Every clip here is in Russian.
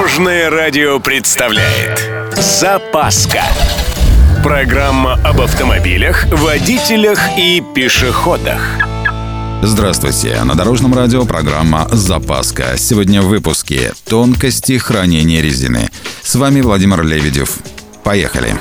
Дорожное радио представляет Запаска Программа об автомобилях, водителях и пешеходах Здравствуйте! На Дорожном радио программа «Запаска». Сегодня в выпуске «Тонкости хранения резины». С вами Владимир Лебедев. Поехали!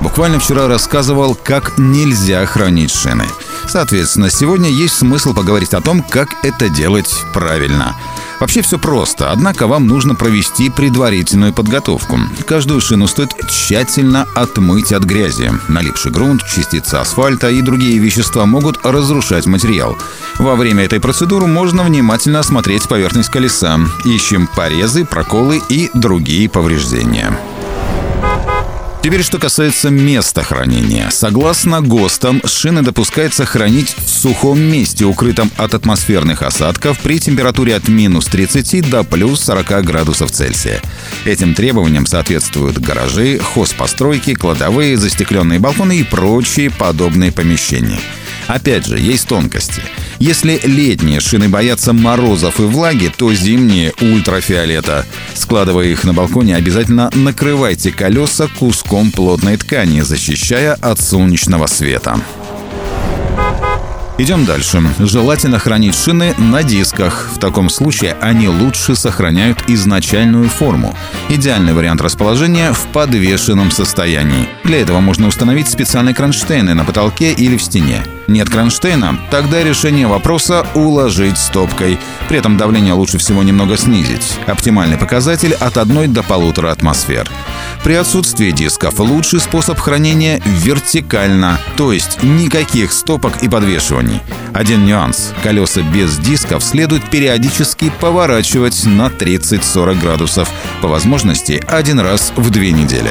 Буквально вчера рассказывал, как нельзя хранить шины. Соответственно, сегодня есть смысл поговорить о том, как это делать правильно – Вообще все просто, однако вам нужно провести предварительную подготовку. Каждую шину стоит тщательно отмыть от грязи. Налипший грунт, частицы асфальта и другие вещества могут разрушать материал. Во время этой процедуры можно внимательно осмотреть поверхность колеса. Ищем порезы, проколы и другие повреждения. Теперь, что касается места хранения. Согласно ГОСТам, шины допускается хранить в сухом месте, укрытом от атмосферных осадков при температуре от минус 30 до плюс 40 градусов Цельсия. Этим требованиям соответствуют гаражи, хозпостройки, кладовые, застекленные балконы и прочие подобные помещения. Опять же, есть тонкости. Если летние шины боятся морозов и влаги, то зимние — ультрафиолета. Складывая их на балконе, обязательно накрывайте колеса куском плотной ткани, защищая от солнечного света. Идем дальше. Желательно хранить шины на дисках. В таком случае они лучше сохраняют изначальную форму. Идеальный вариант расположения в подвешенном состоянии. Для этого можно установить специальные кронштейны на потолке или в стене. Нет кронштейна? Тогда решение вопроса – уложить стопкой. При этом давление лучше всего немного снизить. Оптимальный показатель от 1 до 1,5 атмосфер. При отсутствии дисков лучший способ хранения вертикально, то есть никаких стопок и подвешиваний. Один нюанс – колеса без дисков следует периодически поворачивать на 30-40 градусов, по возможности один раз в две недели.